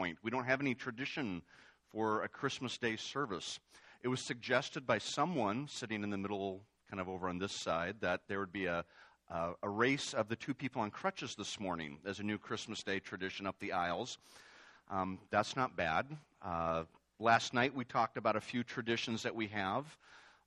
point. We don't have any tradition for a Christmas Day service. It was suggested by someone sitting in the middle, kind of over on this side, that there would be a, a, race of the two people on crutches this morning as a new Christmas Day tradition up the aisles. Um, that's not bad. Uh, last night we talked about a few traditions that we have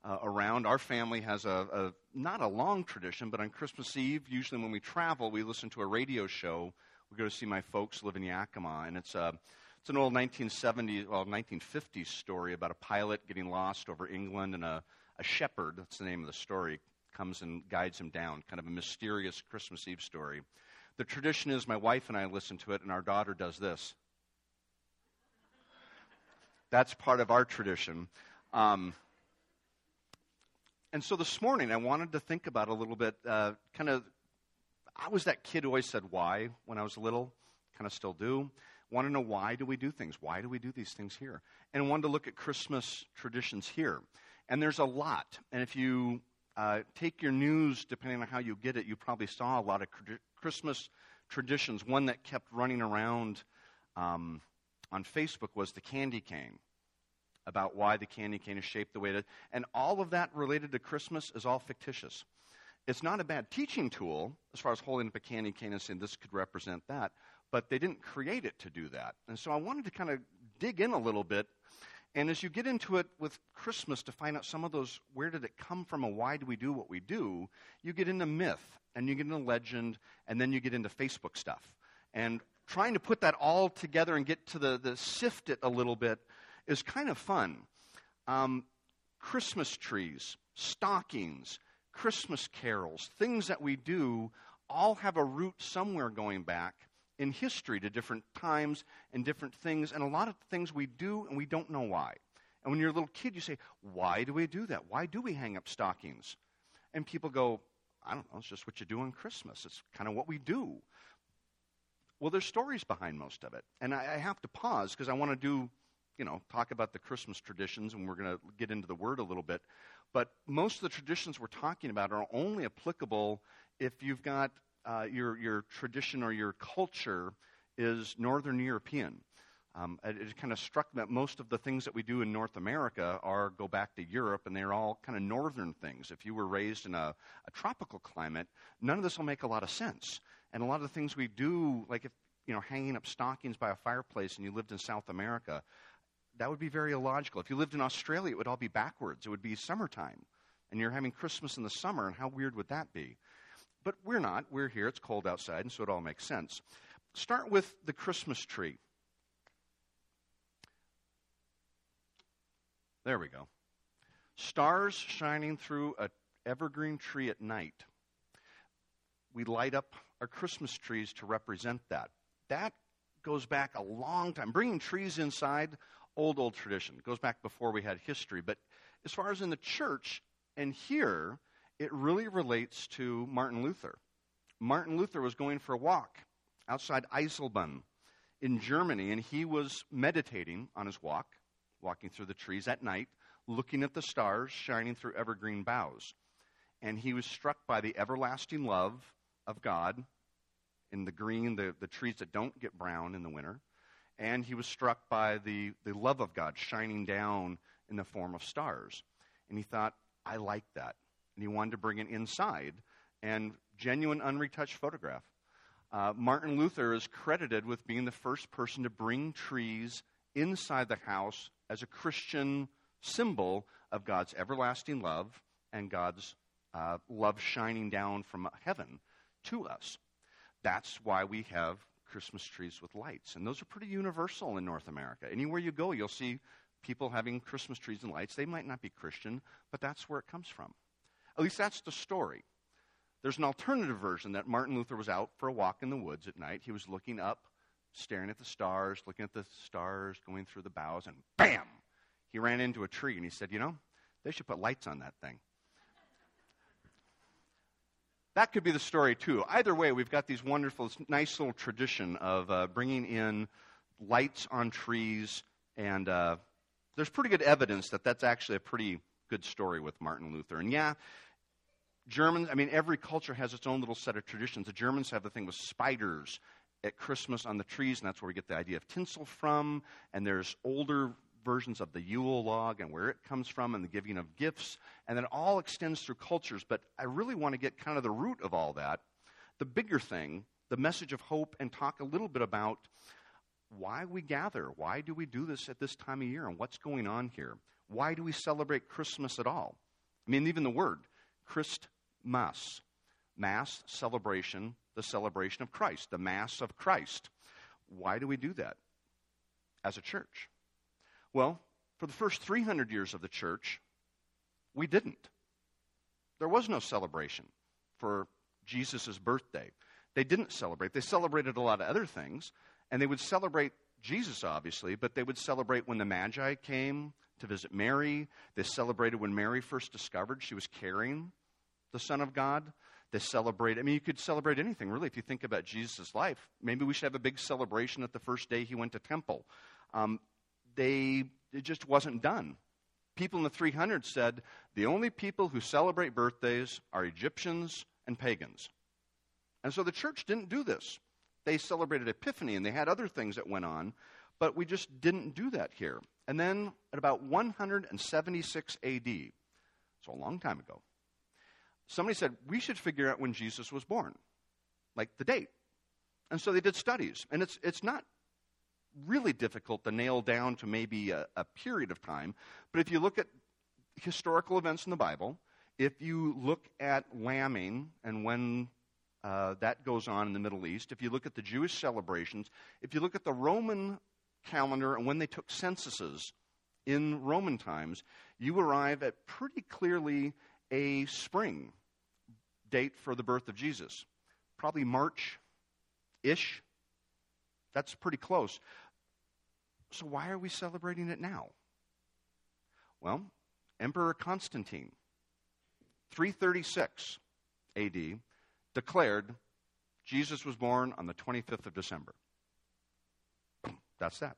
uh, around. Our family has a, a, not a long tradition, but on Christmas Eve, usually when we travel, we listen to a radio show. We go to see my folks live in Yakima, and it's a it's an old 1970s, well, 1950s story about a pilot getting lost over England, and a, a shepherd, that's the name of the story, comes and guides him down. Kind of a mysterious Christmas Eve story. The tradition is my wife and I listen to it, and our daughter does this. That's part of our tradition. Um, and so this morning, I wanted to think about a little bit, uh, kind of, I was that kid who always said why when I was little, kind of still do. Want to know why do we do things? Why do we do these things here? And wanted to look at Christmas traditions here. And there's a lot. And if you uh, take your news, depending on how you get it, you probably saw a lot of Christmas traditions. One that kept running around um, on Facebook was the candy cane about why the candy cane is shaped the way it is. And all of that related to Christmas is all fictitious. It's not a bad teaching tool as far as holding up a candy cane and saying this could represent that, but they didn't create it to do that. And so I wanted to kind of dig in a little bit. And as you get into it with Christmas to find out some of those, where did it come from and why do we do what we do, you get into myth and you get into legend and then you get into Facebook stuff. And trying to put that all together and get to the, the sift it a little bit is kind of fun. Um, Christmas trees, stockings, Christmas carols, things that we do all have a root somewhere going back in history to different times and different things. And a lot of things we do and we don't know why. And when you're a little kid, you say, Why do we do that? Why do we hang up stockings? And people go, I don't know, it's just what you do on Christmas. It's kind of what we do. Well, there's stories behind most of it. And I, I have to pause because I want to do you know, talk about the Christmas traditions, and we're going to get into the word a little bit. But most of the traditions we're talking about are only applicable if you've got uh, your, your tradition or your culture is Northern European. Um, it, it kind of struck me that most of the things that we do in North America are go back to Europe, and they're all kind of northern things. If you were raised in a, a tropical climate, none of this will make a lot of sense. And a lot of the things we do, like if you know, hanging up stockings by a fireplace, and you lived in South America, that would be very illogical. If you lived in Australia, it would all be backwards. It would be summertime. And you're having Christmas in the summer, and how weird would that be? But we're not. We're here. It's cold outside, and so it all makes sense. Start with the Christmas tree. There we go. Stars shining through an evergreen tree at night. We light up our Christmas trees to represent that. That goes back a long time. Bringing trees inside old, old tradition. It goes back before we had history. But as far as in the church and here, it really relates to Martin Luther. Martin Luther was going for a walk outside Eisleben in Germany, and he was meditating on his walk, walking through the trees at night, looking at the stars shining through evergreen boughs. And he was struck by the everlasting love of God in the green, the, the trees that don't get brown in the winter and he was struck by the, the love of God shining down in the form of stars. And he thought, I like that. And he wanted to bring it inside and genuine, unretouched photograph. Uh, Martin Luther is credited with being the first person to bring trees inside the house as a Christian symbol of God's everlasting love and God's uh, love shining down from heaven to us. That's why we have Christmas trees with lights. And those are pretty universal in North America. Anywhere you go, you'll see people having Christmas trees and lights. They might not be Christian, but that's where it comes from. At least that's the story. There's an alternative version that Martin Luther was out for a walk in the woods at night. He was looking up, staring at the stars, looking at the stars going through the boughs, and bam! He ran into a tree and he said, You know, they should put lights on that thing. That could be the story, too. Either way, we've got these wonderful, nice little tradition of uh, bringing in lights on trees, and uh, there's pretty good evidence that that's actually a pretty good story with Martin Luther. And yeah, Germans, I mean, every culture has its own little set of traditions. The Germans have the thing with spiders at Christmas on the trees, and that's where we get the idea of tinsel from. And there's older versions of the Yule log and where it comes from and the giving of gifts. And then it all extends through cultures. But I really want to get kind of the root of all that. The bigger thing, the message of hope, and talk a little bit about why we gather. Why do we do this at this time of year and what's going on here? Why do we celebrate Christmas at all? I mean, even the word, Christmas, Mass, celebration, the celebration of Christ, the Mass of Christ. Why do we do that as a church? Well, for the first 300 years of the church, we didn't. There was no celebration for Jesus' birthday. They didn't celebrate. They celebrated a lot of other things, and they would celebrate Jesus, obviously, but they would celebrate when the Magi came to visit Mary. They celebrated when Mary first discovered she was carrying the Son of God. They celebrate, I mean, you could celebrate anything, really, if you think about Jesus' life. Maybe we should have a big celebration at the first day he went to temple. Um, they, it just wasn't done. People in the 300s said the only people who celebrate birthdays are Egyptians and pagans. And so the church didn't do this. They celebrated Epiphany and they had other things that went on, but we just didn't do that here. And then at about 176 AD, so a long time ago, somebody said, we should figure out when Jesus was born, like the date. And so they did studies. And it's, it's not really difficult to nail down to maybe a, a period of time. But if you look at historical events in the Bible, if you look at lambing and when uh, that goes on in the Middle East, if you look at the Jewish celebrations, if you look at the Roman calendar and when they took censuses in Roman times, you arrive at pretty clearly a spring date for the birth of Jesus. Probably March ish. That's pretty close. So, why are we celebrating it now? Well, Emperor Constantine, 336 AD, declared Jesus was born on the 25th of December. That's that.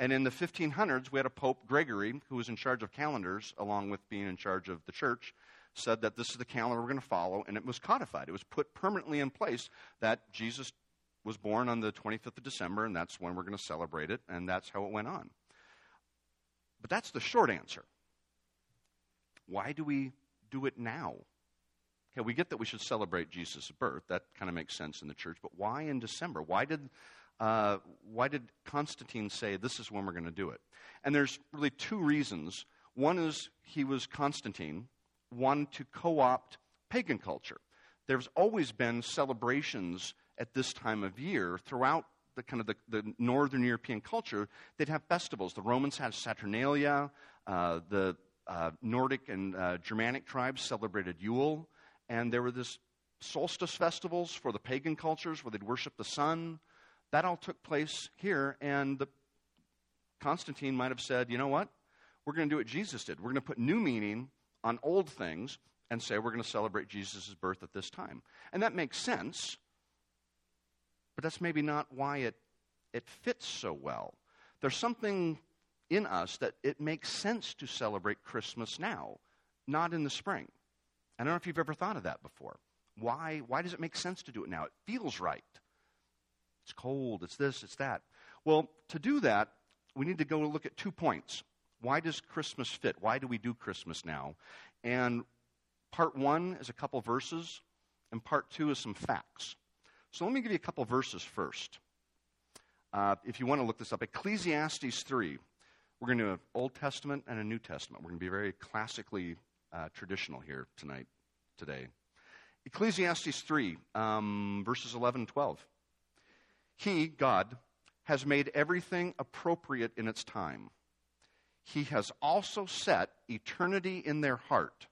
And in the 1500s, we had a Pope Gregory, who was in charge of calendars, along with being in charge of the church, said that this is the calendar we're going to follow, and it was codified. It was put permanently in place that Jesus was born on the 25th of December, and that's when we're going to celebrate it, and that's how it went on. But that's the short answer. Why do we do it now? Okay, we get that we should celebrate Jesus' birth. That kind of makes sense in the church. But why in December? Why did, uh, why did Constantine say this is when we're going to do it? And there's really two reasons. One is he was Constantine, one to co opt pagan culture. There's always been celebrations at this time of year throughout the kind of the, the northern European culture, they'd have festivals. The Romans had Saturnalia. Uh, the uh, Nordic and uh, Germanic tribes celebrated Yule, and there were this solstice festivals for the pagan cultures where they'd worship the sun. That all took place here, and the, Constantine might have said, "You know what? We're going to do what Jesus did. We're going to put new meaning on old things." And say we're going to celebrate Jesus' birth at this time. And that makes sense but that's maybe not why it, it fits so well. There's something in us that it makes sense to celebrate Christmas now, not in the spring. I don't know if you've ever thought of that before. Why, why does it make sense to do it now? It feels right. It's cold, it's this, it's that. Well, to do that, we need to go look at two points. Why does Christmas fit? Why do we do Christmas now? And part one is a couple verses, and part two is some facts. So let me give you a couple verses first. Uh, if you want to look this up, Ecclesiastes 3. We're going to do an Old Testament and a New Testament. We're going to be very classically uh, traditional here tonight, today. Ecclesiastes 3, um, verses 11 and 12. He, God, has made everything appropriate in its time. He has also set eternity in their heart,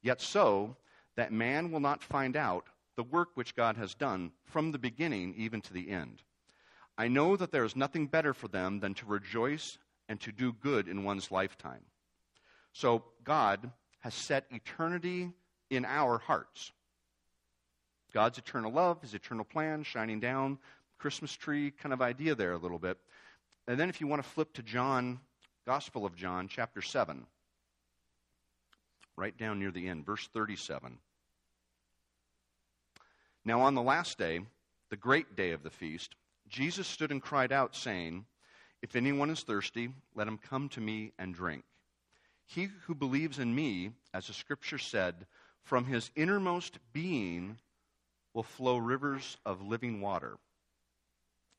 yet so that man will not find out the work which God has done from the beginning even to the end. I know that there is nothing better for them than to rejoice and to do good in one's lifetime. So God has set eternity in our hearts. God's eternal love, his eternal plan shining down, Christmas tree kind of idea there a little bit. And then if you want to flip to John, Gospel of John, chapter 7, right down near the end, verse 37. Now, on the last day, the great day of the feast, Jesus stood and cried out, saying, If anyone is thirsty, let him come to me and drink. He who believes in me, as the scripture said, from his innermost being will flow rivers of living water.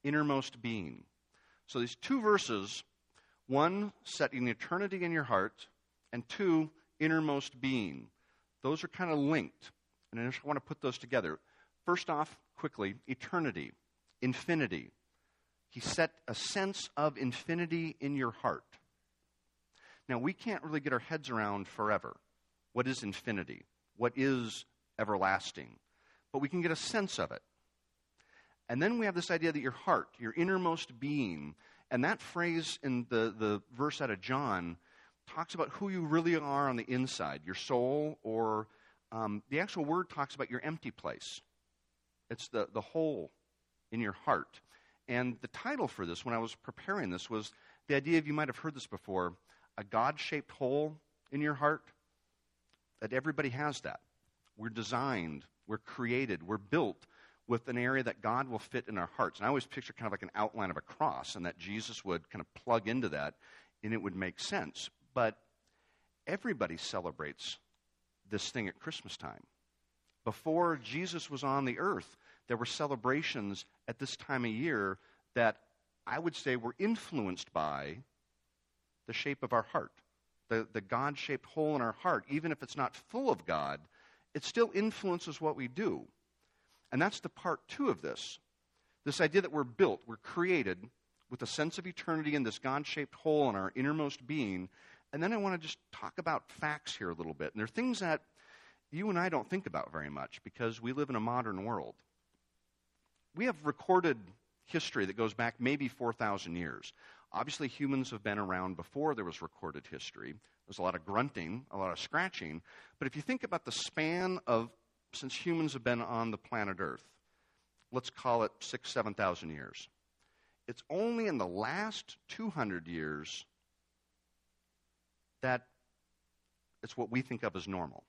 Innermost being. So these two verses one, setting eternity in your heart, and two, innermost being. Those are kind of linked. And I just want to put those together. First off, quickly, eternity, infinity. He set a sense of infinity in your heart. Now, we can't really get our heads around forever. What is infinity? What is everlasting? But we can get a sense of it. And then we have this idea that your heart, your innermost being, and that phrase in the, the verse out of John talks about who you really are on the inside, your soul, or um, the actual word talks about your empty place. It's the, the hole in your heart. And the title for this, when I was preparing this, was the idea of you might have heard this before a God shaped hole in your heart. That everybody has that. We're designed, we're created, we're built with an area that God will fit in our hearts. And I always picture kind of like an outline of a cross, and that Jesus would kind of plug into that, and it would make sense. But everybody celebrates this thing at Christmas time. Before Jesus was on the earth, there were celebrations at this time of year that I would say were influenced by the shape of our heart, the, the God shaped hole in our heart. Even if it's not full of God, it still influences what we do. And that's the part two of this. This idea that we're built, we're created with a sense of eternity in this God shaped hole in our innermost being. And then I want to just talk about facts here a little bit. And there are things that you and I don't think about very much because we live in a modern world. We have recorded history that goes back maybe 4,000 years. Obviously, humans have been around before there was recorded history. There's a lot of grunting, a lot of scratching. But if you think about the span of since humans have been on the planet Earth, let's call it six, 7,000 years, it's only in the last 200 years that it's what we think of as normal.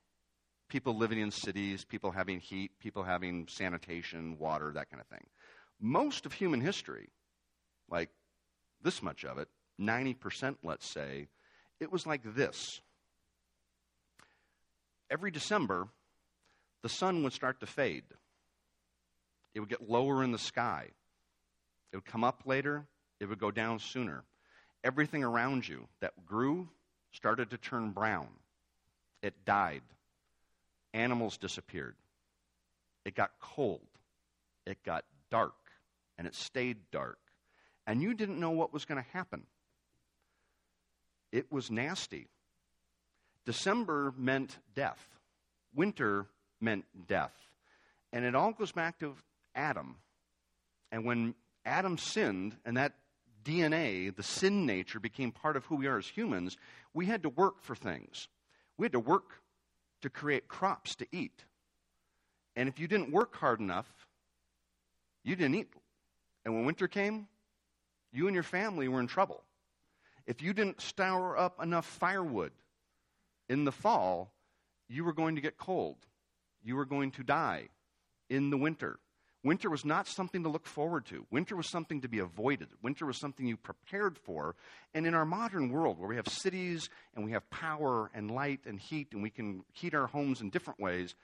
People living in cities, people having heat, people having sanitation, water, that kind of thing. Most of human history, like this much of it, 90%, let's say, it was like this. Every December, the sun would start to fade. It would get lower in the sky. It would come up later, it would go down sooner. Everything around you that grew started to turn brown. It died. Animals disappeared. It got cold. It got dark. And it stayed dark. And you didn't know what was going to happen. It was nasty. December meant death. Winter meant death. And it all goes back to Adam. And when Adam sinned, and that DNA, the sin nature, became part of who we are as humans, we had to work for things. We had to work to create crops to eat. And if you didn't work hard enough, you didn't eat. And when winter came, you and your family were in trouble. If you didn't store up enough firewood in the fall, you were going to get cold you were going to die in the winter. Winter was not something to look forward to. Winter was something to be avoided. Winter was something you prepared for. And in our modern world, where we have cities and we have power and light and heat, and we can heat our homes in different ways,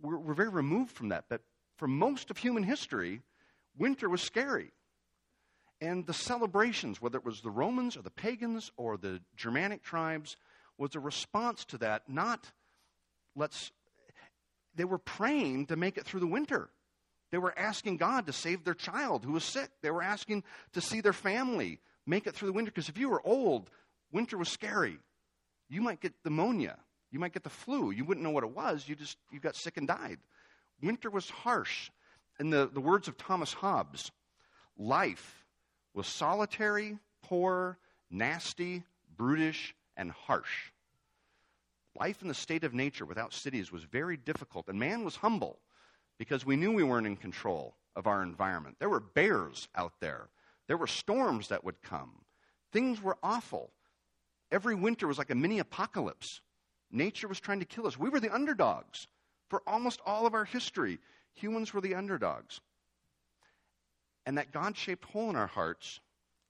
we're, we're very removed from that. But for most of human history, winter was scary. And the celebrations, whether it was the Romans or the pagans or the Germanic tribes, was a response to that, not let's they were praying to make it through the winter. They were asking God to save their child who was sick. They were asking to see their family make it through the winter. Because if you were old, winter was scary. You might get pneumonia. You might get the flu. You wouldn't know what it was. You just you got sick and died. Winter was harsh. In the, the words of Thomas Hobbes, life was solitary, poor, nasty, brutish, and harsh. Life in the state of nature without cities was very difficult, and man was humble because we knew we weren't in control of our environment. There were bears out there, there were storms that would come. Things were awful. Every winter was like a mini apocalypse. Nature was trying to kill us. We were the underdogs for almost all of our history. Humans were the underdogs. And that God shaped hole in our hearts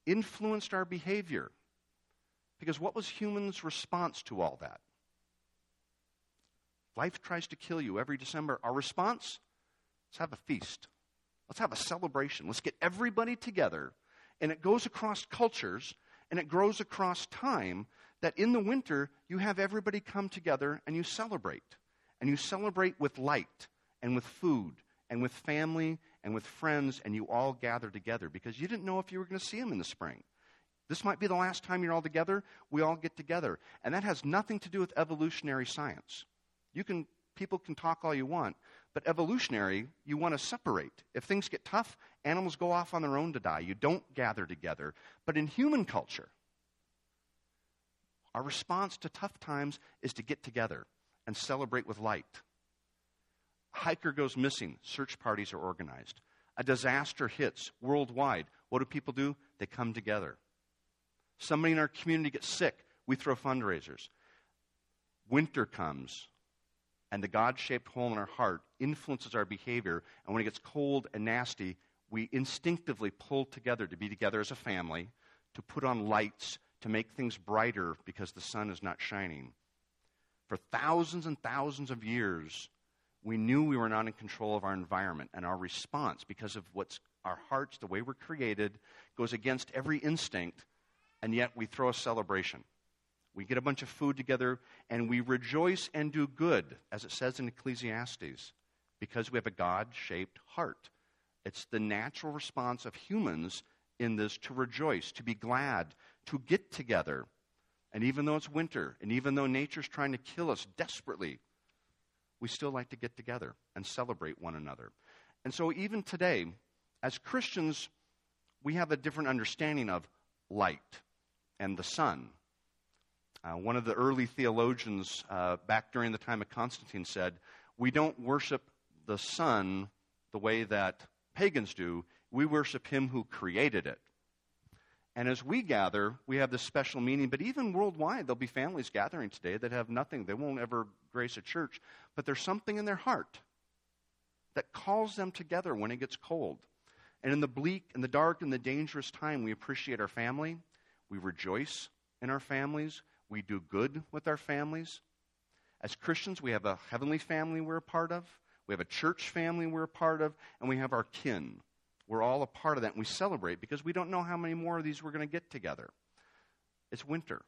influenced our behavior. Because what was humans' response to all that? Life tries to kill you every December. Our response? Let's have a feast. Let's have a celebration. Let's get everybody together. And it goes across cultures and it grows across time that in the winter you have everybody come together and you celebrate. And you celebrate with light and with food and with family and with friends, and you all gather together because you didn't know if you were going to see them in the spring. This might be the last time you're all together. We all get together. And that has nothing to do with evolutionary science. You can, people can talk all you want, but evolutionary, you want to separate. If things get tough, animals go off on their own to die. You don't gather together. But in human culture, our response to tough times is to get together and celebrate with light. A hiker goes missing, search parties are organized. A disaster hits worldwide. What do people do? They come together. Somebody in our community gets sick, we throw fundraisers. Winter comes, and the God shaped hole in our heart influences our behavior. And when it gets cold and nasty, we instinctively pull together to be together as a family, to put on lights, to make things brighter because the sun is not shining. For thousands and thousands of years, we knew we were not in control of our environment, and our response, because of what's our hearts, the way we're created, goes against every instinct, and yet we throw a celebration. We get a bunch of food together and we rejoice and do good, as it says in Ecclesiastes, because we have a God shaped heart. It's the natural response of humans in this to rejoice, to be glad, to get together. And even though it's winter, and even though nature's trying to kill us desperately, we still like to get together and celebrate one another. And so, even today, as Christians, we have a different understanding of light and the sun uh, one of the early theologians uh, back during the time of Constantine said, We don't worship the sun the way that pagans do, we worship him who created it. And as we gather, we have this special meaning, but even worldwide, there'll be families gathering today that have nothing. They won't ever grace a church, but there's something in their heart that calls them together when it gets cold. And in the bleak and the dark and the dangerous time, we appreciate our family. We rejoice in our families. We do good with our families. As Christians, we have a heavenly family we're a part of, we have a church family we're a part of, and we have our kin. We're all a part of that, and we celebrate because we don't know how many more of these we're going to get together. It's winter.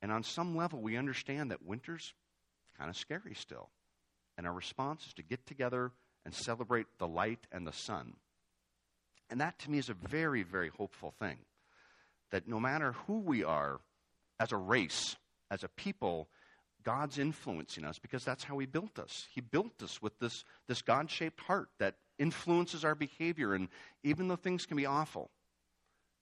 And on some level, we understand that winter's kind of scary still. And our response is to get together and celebrate the light and the sun. And that to me is a very, very hopeful thing. That no matter who we are, as a race, as a people, God's influencing us because that's how He built us. He built us with this, this God shaped heart that influences our behavior. And even though things can be awful,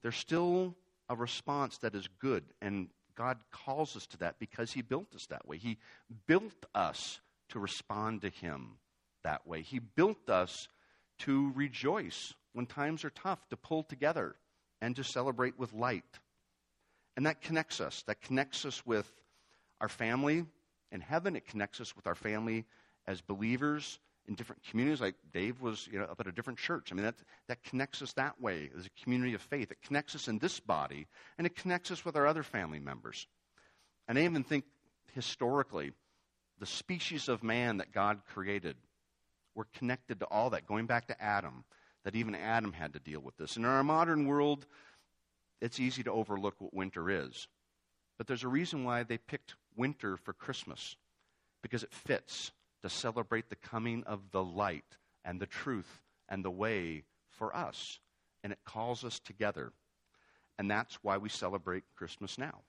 there's still a response that is good. And God calls us to that because He built us that way. He built us to respond to Him that way. He built us to rejoice when times are tough, to pull together and to celebrate with light. And that connects us. That connects us with our family in heaven. It connects us with our family as believers in different communities. Like Dave was you know, up at a different church. I mean, that, that connects us that way as a community of faith. It connects us in this body, and it connects us with our other family members. And I even think historically, the species of man that God created were connected to all that, going back to Adam, that even Adam had to deal with this. And in our modern world, it's easy to overlook what winter is. But there's a reason why they picked winter for Christmas because it fits to celebrate the coming of the light and the truth and the way for us. And it calls us together. And that's why we celebrate Christmas now.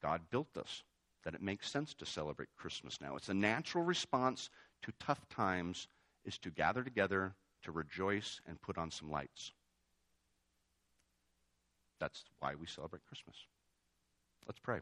God built us, that it makes sense to celebrate Christmas now. It's a natural response to tough times is to gather together, to rejoice, and put on some lights. That's why we celebrate Christmas. Let's pray.